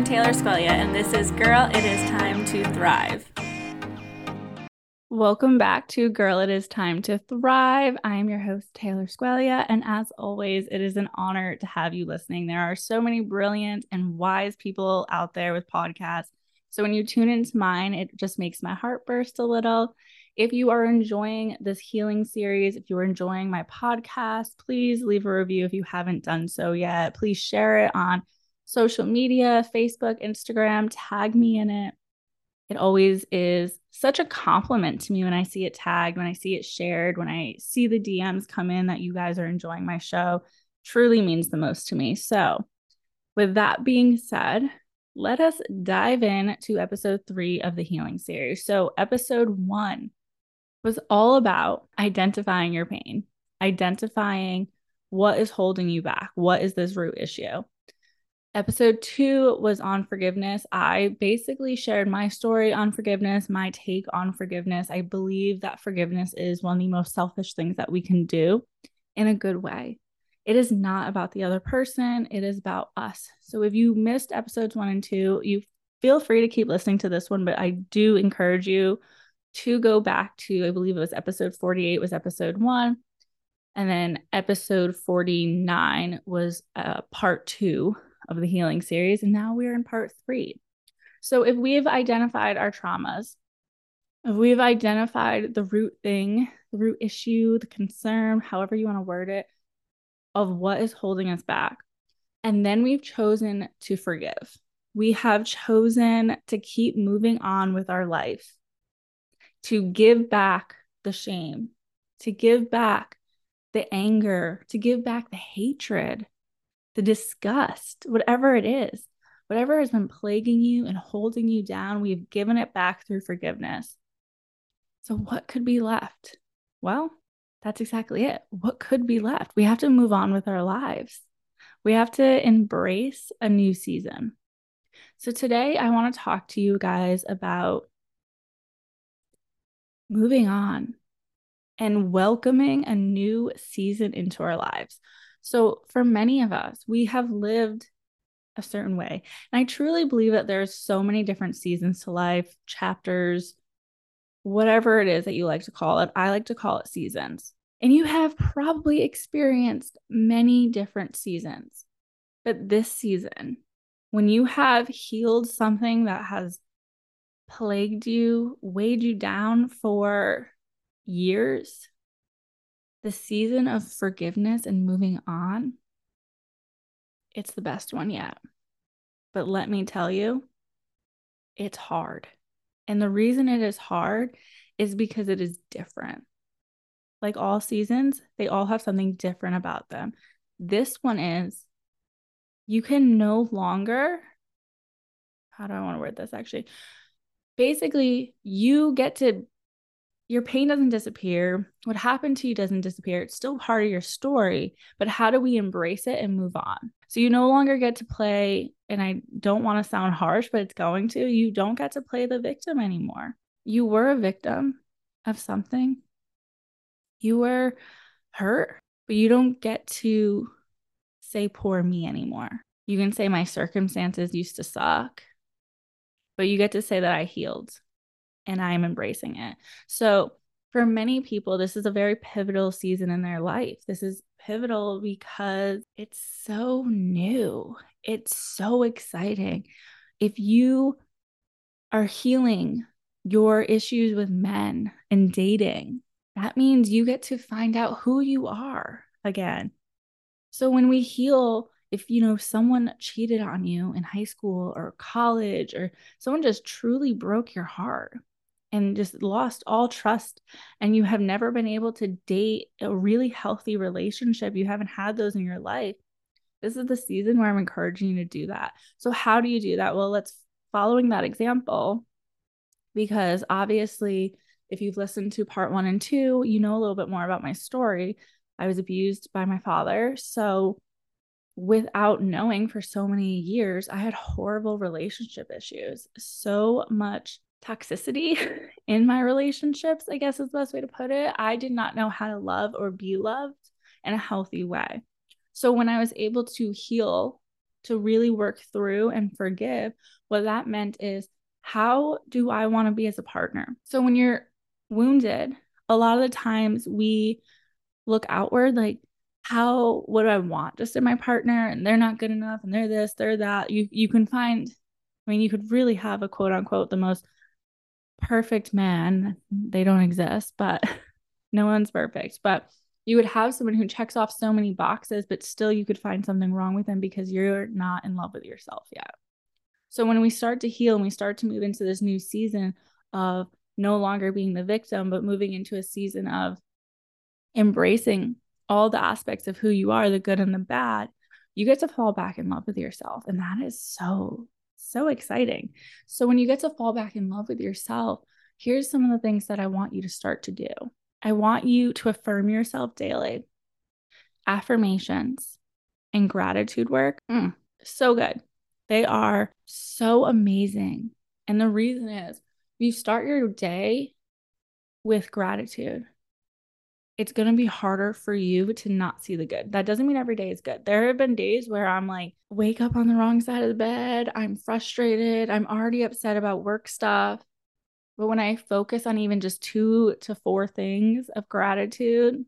I'm Taylor Squelia, and this is Girl, It Is Time to Thrive. Welcome back to Girl, It Is Time to Thrive. I am your host, Taylor Squelia, and as always, it is an honor to have you listening. There are so many brilliant and wise people out there with podcasts. So when you tune into mine, it just makes my heart burst a little. If you are enjoying this healing series, if you're enjoying my podcast, please leave a review if you haven't done so yet. Please share it on social media, Facebook, Instagram, tag me in it. It always is such a compliment to me when I see it tagged, when I see it shared, when I see the DMs come in that you guys are enjoying my show. Truly means the most to me. So, with that being said, let us dive in to episode three of the healing series. So, episode one was all about identifying your pain, identifying what is holding you back, what is this root issue. Episode two was on forgiveness. I basically shared my story on forgiveness, my take on forgiveness. I believe that forgiveness is one of the most selfish things that we can do in a good way. It is not about the other person, it is about us. So if you missed episodes one and two, you feel free to keep listening to this one, but I do encourage you to go back to, I believe it was episode 48 was episode one. And then episode 49 was uh, part two of the healing series. And now we're in part three. So, if we've identified our traumas, if we've identified the root thing, the root issue, the concern, however you want to word it, of what is holding us back, and then we've chosen to forgive, we have chosen to keep moving on with our life, to give back the shame, to give back the anger, to give back the hatred, the disgust, whatever it is, whatever has been plaguing you and holding you down, we've given it back through forgiveness. So, what could be left? Well, that's exactly it. What could be left? We have to move on with our lives. We have to embrace a new season. So, today I want to talk to you guys about moving on and welcoming a new season into our lives. So, for many of us, we have lived a certain way. And I truly believe that there's so many different seasons to life, chapters, whatever it is that you like to call it. I like to call it seasons. And you have probably experienced many different seasons. But this season, when you have healed something that has plagued you, weighed you down for years, the season of forgiveness and moving on, it's the best one yet. But let me tell you, it's hard. And the reason it is hard is because it is different. Like all seasons, they all have something different about them. This one is you can no longer, how do I want to word this actually? Basically, you get to your pain doesn't disappear. What happened to you doesn't disappear. It's still part of your story, but how do we embrace it and move on? So you no longer get to play, and I don't want to sound harsh, but it's going to, you don't get to play the victim anymore. You were a victim of something, you were hurt, but you don't get to say poor me anymore. You can say my circumstances used to suck, but you get to say that I healed and I'm embracing it. So, for many people, this is a very pivotal season in their life. This is pivotal because it's so new, it's so exciting. If you are healing your issues with men and dating, that means you get to find out who you are again. So, when we heal, if you know someone cheated on you in high school or college or someone just truly broke your heart and just lost all trust and you have never been able to date a really healthy relationship, you haven't had those in your life, this is the season where I'm encouraging you to do that. So, how do you do that? Well, let's following that example because obviously, if you've listened to part one and two, you know a little bit more about my story. I was abused by my father. So, without knowing for so many years, I had horrible relationship issues, so much toxicity in my relationships, I guess is the best way to put it. I did not know how to love or be loved in a healthy way. So when I was able to heal to really work through and forgive, what that meant is how do I want to be as a partner? So when you're wounded, a lot of the times we look outward like, how what do I want just in my partner and they're not good enough and they're this, they're that. You you can find I mean you could really have a quote unquote the most perfect man. They don't exist, but no one's perfect. But you would have someone who checks off so many boxes, but still you could find something wrong with them because you're not in love with yourself yet. So when we start to heal and we start to move into this new season of no longer being the victim, but moving into a season of embracing all the aspects of who you are, the good and the bad, you get to fall back in love with yourself. And that is so, so exciting. So when you get to fall back in love with yourself, here's some of the things that I want you to start to do. I want you to affirm yourself daily. Affirmations and gratitude work, mm, so good. They are so amazing. And the reason is you start your day with gratitude, it's going to be harder for you to not see the good. That doesn't mean every day is good. There have been days where I'm like, wake up on the wrong side of the bed. I'm frustrated. I'm already upset about work stuff. But when I focus on even just two to four things of gratitude,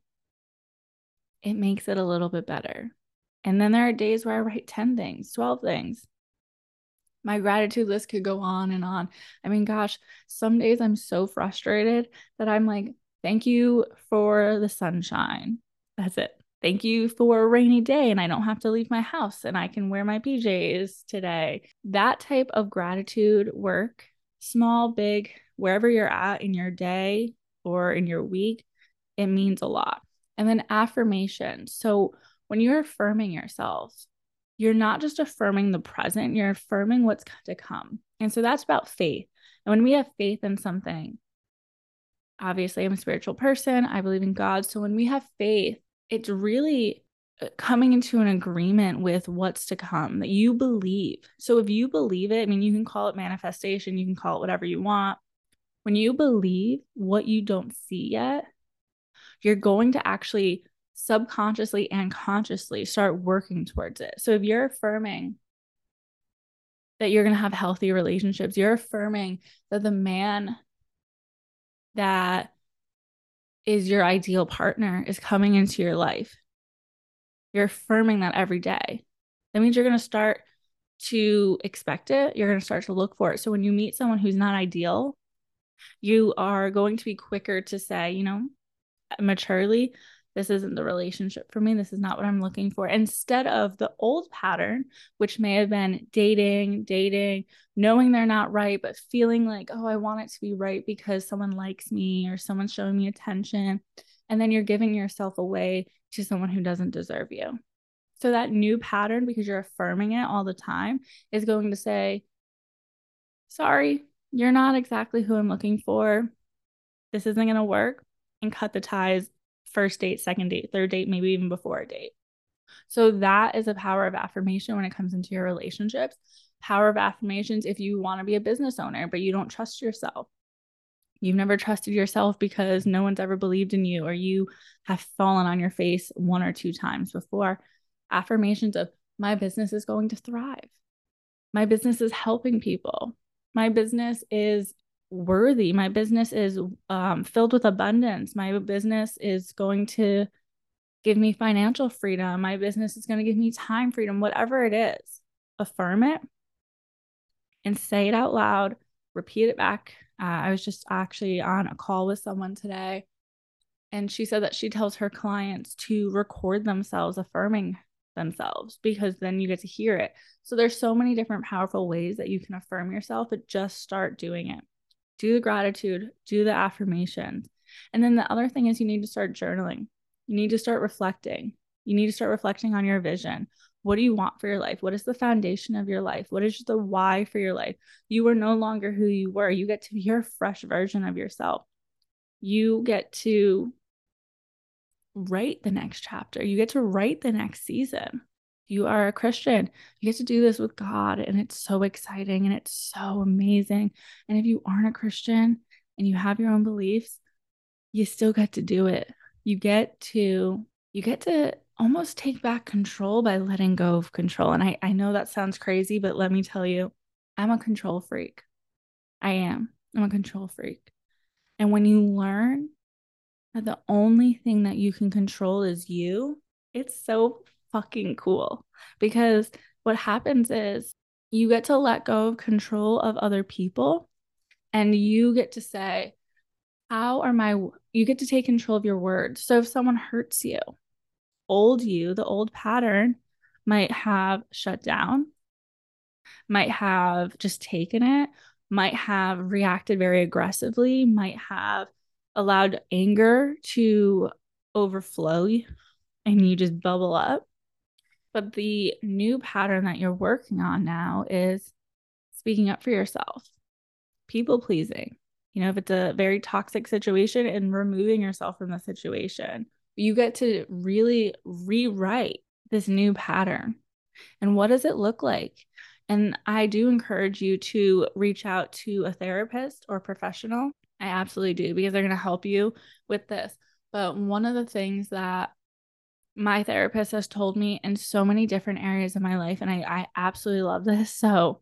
it makes it a little bit better. And then there are days where I write 10 things, 12 things. My gratitude list could go on and on. I mean, gosh, some days I'm so frustrated that I'm like, thank you for the sunshine. That's it. Thank you for a rainy day and I don't have to leave my house and I can wear my PJs today. That type of gratitude work, small, big, wherever you're at in your day or in your week, it means a lot. And then affirmation. So when you're affirming yourself, you're not just affirming the present, you're affirming what's to come. And so that's about faith. And when we have faith in something, obviously I'm a spiritual person, I believe in God. So when we have faith, it's really uh, coming into an agreement with what's to come that you believe. So if you believe it, I mean, you can call it manifestation, you can call it whatever you want. When you believe what you don't see yet, you're going to actually subconsciously and consciously start working towards it. So if you're affirming that you're going to have healthy relationships, you're affirming that the man that is your ideal partner is coming into your life. You're affirming that every day. That means you're going to start to expect it. You're going to start to look for it. So when you meet someone who's not ideal, you are going to be quicker to say, you know, maturely, this isn't the relationship for me. This is not what I'm looking for. Instead of the old pattern, which may have been dating, dating, knowing they're not right, but feeling like, oh, I want it to be right because someone likes me or someone's showing me attention. And then you're giving yourself away to someone who doesn't deserve you. So that new pattern, because you're affirming it all the time, is going to say, sorry, you're not exactly who I'm looking for. This isn't going to work and cut the ties first date, second date, third date, maybe even before a date. So that is a power of affirmation when it comes into your relationships. Power of affirmations if you want to be a business owner, but you don't trust yourself. You've never trusted yourself because no one's ever believed in you, or you have fallen on your face one or two times before. Affirmations of my business is going to thrive. My business is helping people my business is worthy. My business is um, filled with abundance. My business is going to give me financial freedom. My business is going to give me time freedom whatever it is. Affirm it and say it out loud. Repeat it back. Uh, i was just actually on a call with someone today and she said that she tells her clients to record themselves affirming themselves because then you get to hear it. So there's so many different powerful ways that you can affirm yourself, but just start doing it. Do the gratitude, do the affirmations. And then the other thing is you need to start journaling. You need to start reflecting. You need to start reflecting on your vision. What do you want for your life? What is the foundation of your life? What is the why for your life? You are no longer who you were. You get to be a fresh version of yourself. You get to write the next chapter. You get to write the next season. You are a Christian. You get to do this with God, and it's so exciting and it's so amazing. And if you aren't a Christian and you have your own beliefs, you still get to do it. You get to you get to almost take back control by letting go of control. And I, I know that sounds crazy, but let me tell you, I'm a control freak. I am. I'm a control freak. And when you learn that the only thing that you can control is you, it's so fucking cool because what happens is you get to let go of control of other people and you get to say, How are my, you get to take control of your words. So if someone hurts you, old you, the old pattern might have shut down, might have just taken it, might have reacted very aggressively, might have allowed anger to overflow and you just bubble up. But the new pattern that you're working on now is speaking up for yourself, people pleasing. You know, if it's a very toxic situation and removing yourself from the situation, you get to really rewrite this new pattern. And what does it look like? And I do encourage you to reach out to a therapist or professional. I absolutely do because they're going to help you with this. But one of the things that my therapist has told me in so many different areas of my life. And I, I absolutely love this. So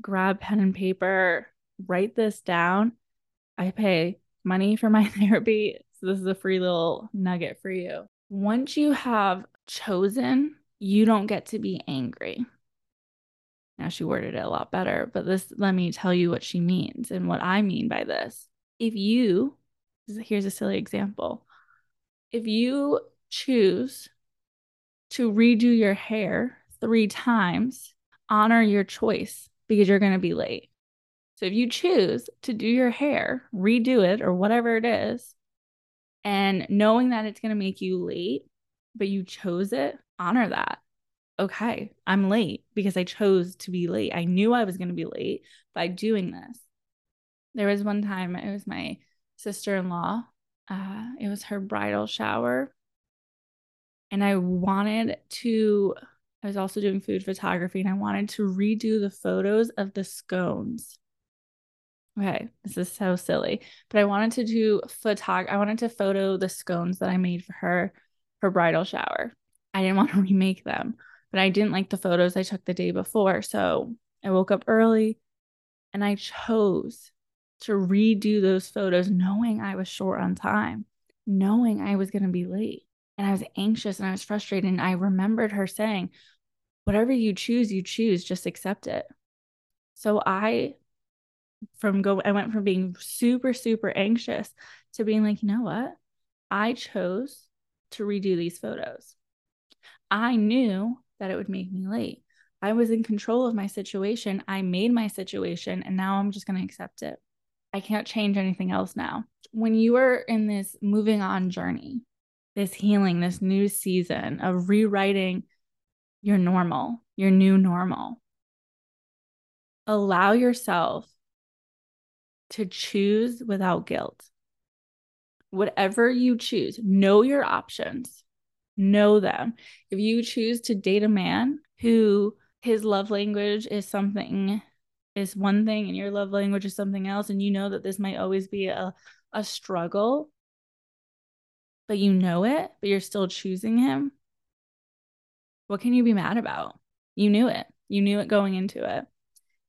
grab pen and paper, write this down. I pay money for my therapy. So this is a free little nugget for you. Once you have chosen, you don't get to be angry. Now she worded it a lot better, but this let me tell you what she means and what I mean by this. If you here's a silly example. If you choose to redo your hair three times, honor your choice because you're going to be late. So if you choose to do your hair, redo it or whatever it is, and knowing that it's going to make you late, but you chose it, honor that. Okay, I'm late because I chose to be late. I knew I was going to be late by doing this. There was one time, it was my sister in law, uh, it was her bridal shower and I wanted to I was also doing food photography and I wanted to redo the photos of the scones. Okay, this is so silly, but I wanted to do photog I wanted to photo the scones that I made for her her bridal shower. I didn't want to remake them, but I didn't like the photos I took the day before, so I woke up early and I chose to redo those photos knowing I was short on time, knowing I was going to be late and I was anxious and I was frustrated. And I remembered her saying, whatever you choose, you choose, just accept it. So I from go I went from being super, super anxious to being like, you know what? I chose to redo these photos. I knew that it would make me late. I was in control of my situation. I made my situation and now I'm just going to accept it. I can't change anything else now. When you are in this moving on journey, this healing, this new season of rewriting your normal, your new normal. Allow yourself to choose without guilt. Whatever you choose, know your options, know them. If you choose to date a man who his love language is something is one thing and your love language is something else and you know that this might always be a a struggle but you know it, but you're still choosing him, what can you be mad about? You knew it. You knew it going into it.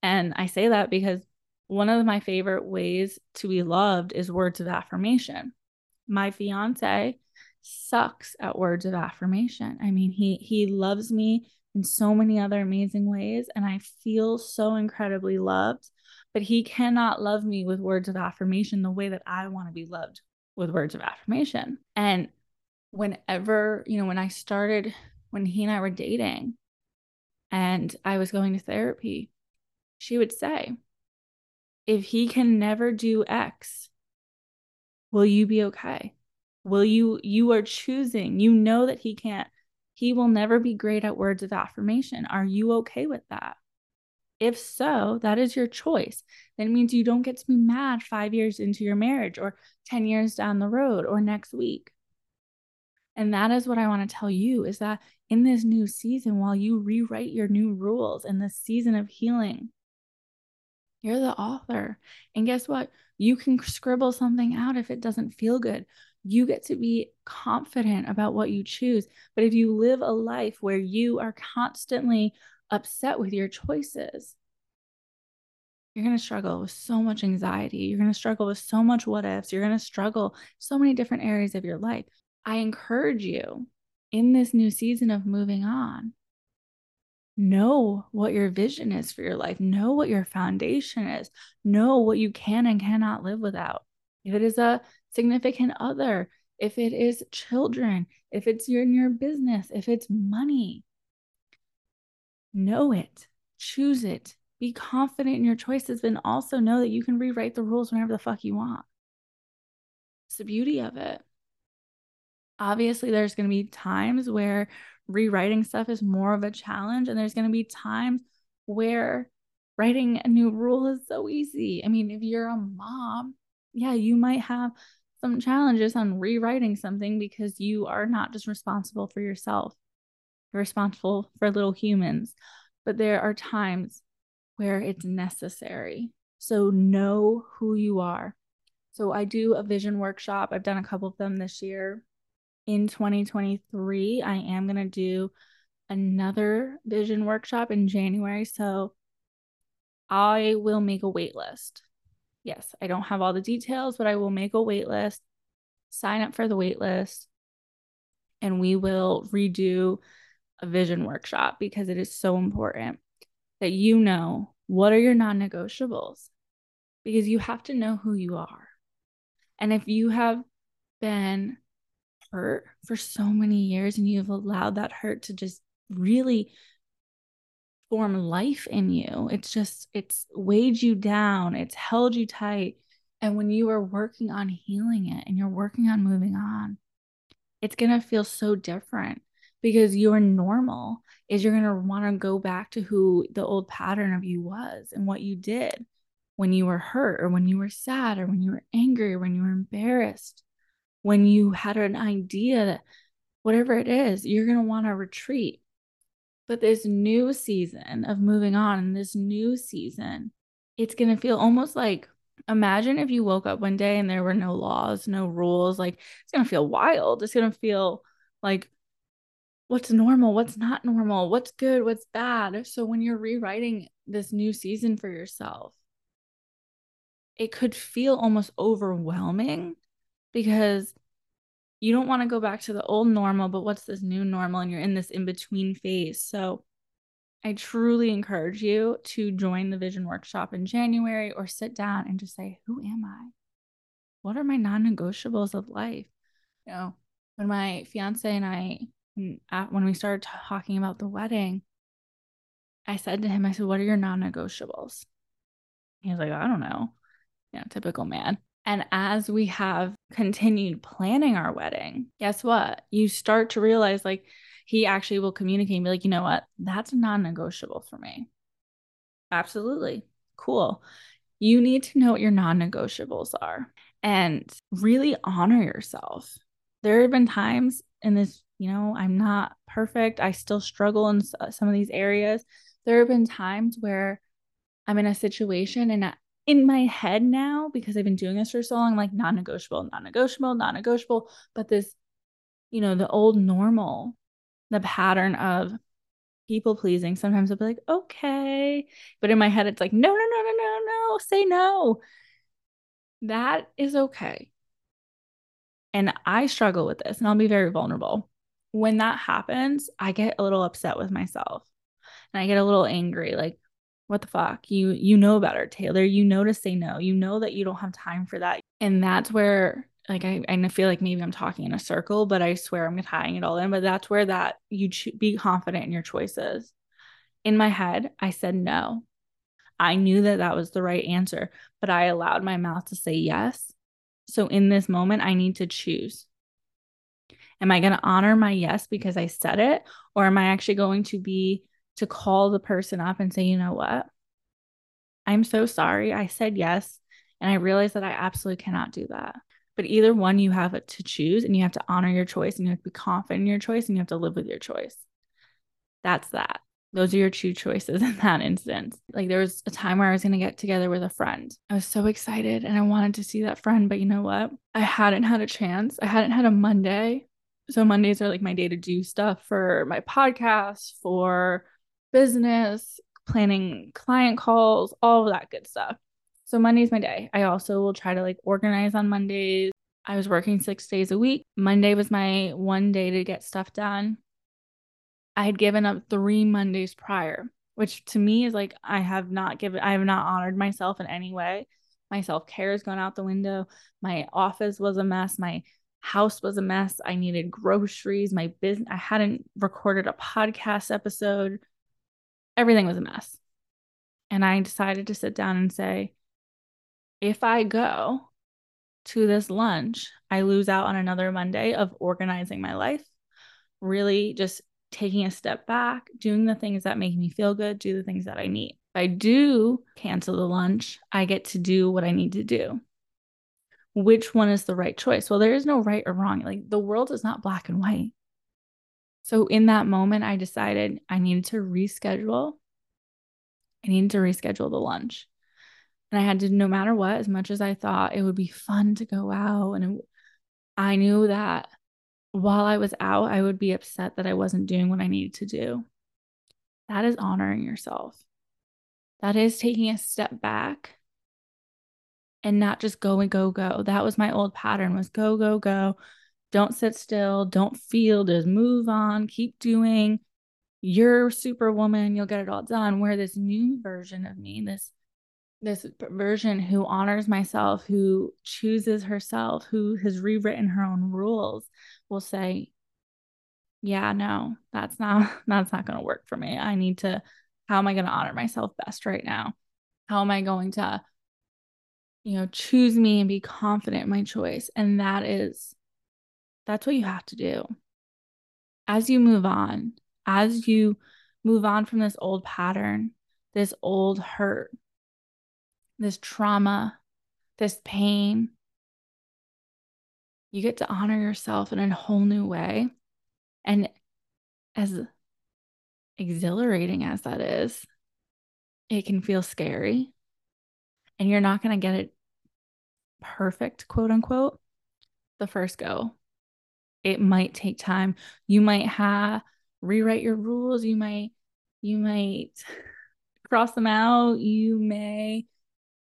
And I say that because one of my favorite ways to be loved is words of affirmation. My fiance sucks at words of affirmation. I mean, he he loves me in so many other amazing ways and I feel so incredibly loved, but he cannot love me with words of affirmation the way that I want to be loved with words of affirmation. And whenever, you know, when I started, when he and I were dating and I was going to therapy, she would say, if he can never do X, will you be okay? Will you, you are choosing, you know that he can't, he will never be great at words of affirmation. Are you okay with that? If so, that is your choice. That means you don't get to be mad five years into your marriage or 10 years down the road or next week. And that is what I want to tell you is that in this new season, while you rewrite your new rules in this season of healing, you're the author. And guess what? You can scribble something out if it doesn't feel good. You get to be confident about what you choose. But if you live a life where you are constantly upset with your choices, you're going to struggle with so much anxiety. You're going to struggle with so much what ifs. You're going to struggle so many different areas of your life. I encourage you in this new season of moving on, know what your vision is for your life, know what your foundation is, know what you can and cannot live without. If it is a significant other, if it is children, if it's your in your business, if it's money, know it, choose it, be confident in your choices, and also know that you can rewrite the rules whenever the fuck you want. It's the beauty of it. Obviously, there's going to be times where rewriting stuff is more of a challenge, and there's going to be times where writing a new rule is so easy. I mean, if you're a mom, yeah, you might have some challenges on rewriting something because you are not just responsible for yourself, responsible for little humans. But there are times where it's necessary. So know who you are. So I do a vision workshop. I've done a couple of them this year. In 2023, I am going to do another vision workshop in January. So I will make a wait list. Yes, I don't have all the details, but I will make a wait list, sign up for the wait list, and we will redo a vision workshop because it is so important that you know what are your non negotiables because you have to know who you are. And if you have been hurt for so many years and you've allowed that hurt to just really form life in you, it's just, it's weighed you down, it's held you tight. And when you are working on healing it and you're working on moving on, it's going to feel so different because your normal is you're going to want to go back to who the old pattern of you was and what you did when you were hurt or when you were sad or when you were angry or when you were embarrassed. When you had an idea that whatever it is you're going to want to retreat. But this new season of moving on and this new season it's going to feel almost like imagine if you woke up one day and there were no laws no rules like it's going to feel wild. It's going to feel like what's normal, what's not normal, what's good, what's bad. So when you're rewriting this new season for yourself, it could feel almost overwhelming because you don't want to go back to the old normal, but what's this new normal? And you're in this in between phase. So I truly encourage you to join the vision workshop in January or sit down and just say, Who am I? What are my non negotiables of life? You know, when my fiance and I when we started talking about the wedding, I said to him, I said, What are your non negotiables? He was like, I don't know. You know, typical man. And as we have continued planning our wedding, guess what? You start to realize like he actually will communicate and be like, you know what? That's non negotiable for me. Absolutely. Cool. You need to know what your non negotiables are and really honor yourself. There have been times in this you know, I'm not perfect. I still struggle in uh, some of these areas. There have been times where I'm in a situation and in my head now, because I've been doing this for so long, I'm like non negotiable, non negotiable, non negotiable. But this, you know, the old normal, the pattern of people pleasing, sometimes I'll be like, okay. But in my head, it's like, no, no, no, no, no, no, say no. That is okay. And I struggle with this, and I'll be very vulnerable when that happens, I get a little upset with myself and I get a little angry. Like, what the fuck? You you know better, Taylor. You know to say no. You know that you don't have time for that. And that's where like I, I feel like maybe I'm talking in a circle, but I swear I'm tying it all in. But that's where that you cho- be confident in your choices. In my head, I said no. I knew that that was the right answer, but I allowed my mouth to say yes. So in this moment, I need to choose. Am I going to honor my yes because I said it? Or am I actually going to be to call the person up and say, you know what? I'm so sorry. I said yes. And I realize that I absolutely cannot do that. But either one, you have to choose and you have to honor your choice and you have to be confident in your choice and you have to live with your choice. That's that. Those are your two choices in that instance. Like there was a time where I was going to get together with a friend. I was so excited and I wanted to see that friend, but you know what? I hadn't had a chance. I hadn't had a Monday. So Mondays are like my day to do stuff for my podcast, for business, planning client calls, all of that good stuff. So Monday's my day. I also will try to like organize on Mondays. I was working six days a week. Monday was my one day to get stuff done. I had given up three Mondays prior, which to me is like I have not given, I have not honored myself in any way. My self care has gone out the window. My office was a mess. My house was a mess. I needed groceries. My business, I hadn't recorded a podcast episode. Everything was a mess. And I decided to sit down and say, if I go to this lunch, I lose out on another Monday of organizing my life, really just taking a step back, doing the things that make me feel good, do the things that I need. If I do cancel the lunch, I get to do what I need to do. Which one is the right choice? Well, there is no right or wrong. Like the world is not black and white. So in that moment, I decided I needed to reschedule. I needed to reschedule the lunch. And I had to, no matter what, as much as I thought it would be fun to go out, and it, I knew that while I was out, I would be upset that I wasn't doing what I needed to do. That is honoring yourself. That is taking a step back and not just go and go, go. That was my old pattern was go, go, go. Don't sit still. Don't feel. Just move on. Keep doing. You're superwoman. You'll get it all done. Where this new version of me, this this version who honors myself, who chooses herself, who has rewritten her own rules, will say, "Yeah, no, that's not that's not going to work for me. I need to how am I going to honor myself best right now? How am I going to you know, choose me and be confident in my choice?" And that is that's what you have to do. As you move on, as you move on from this old pattern, this old hurt, this trauma, this pain. You get to honor yourself in a whole new way. And as exhilarating as that is, it can feel scary. And you're not going to get it perfect, quote unquote, the first go. It might take time. You might have rewrite your rules. You might, you might cross them out. You may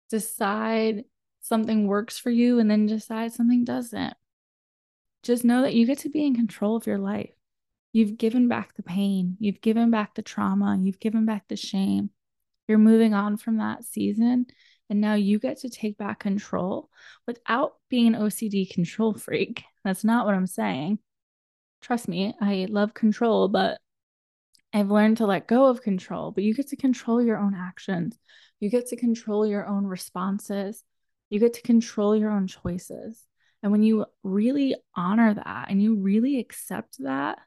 decide something works for you and then decide something doesn't. Just know that you get to be in control of your life. You've given back the pain, you've given back the trauma, you've given back the shame. You're moving on from that season. And now you get to take back control without being an OCD control freak. That's not what I'm saying. Trust me, I love control, but I've learned to let go of control. But you get to control your own actions. You get to control your own responses. You get to control your own choices. And when you really honor that and you really accept that,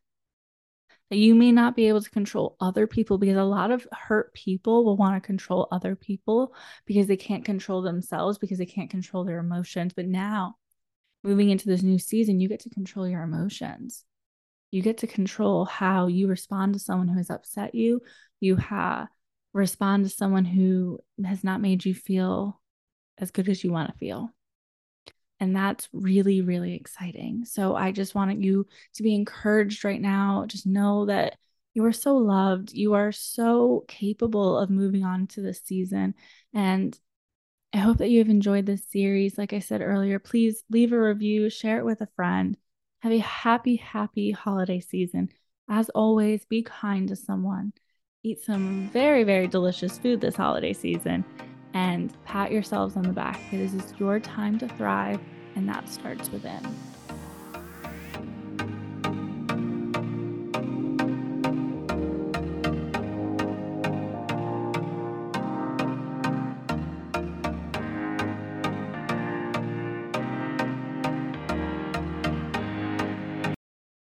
you may not be able to control other people because a lot of hurt people will want to control other people because they can't control themselves because they can't control their emotions. But now, moving into this new season, you get to control your emotions. You get to control how you respond to someone who has upset you. You have respond to someone who has not made you feel as good as you want to feel. And that's really, really exciting. So I just want you to be encouraged right now. Just know that you are so loved. You are so capable of moving on to this season. And I hope that you have enjoyed this series. Like I said earlier, please leave a review, share it with a friend. Have a happy, happy holiday season. As always, be kind to someone eat some very, very delicious food this holiday season and pat yourselves on the back. This is your time to thrive, and that starts within.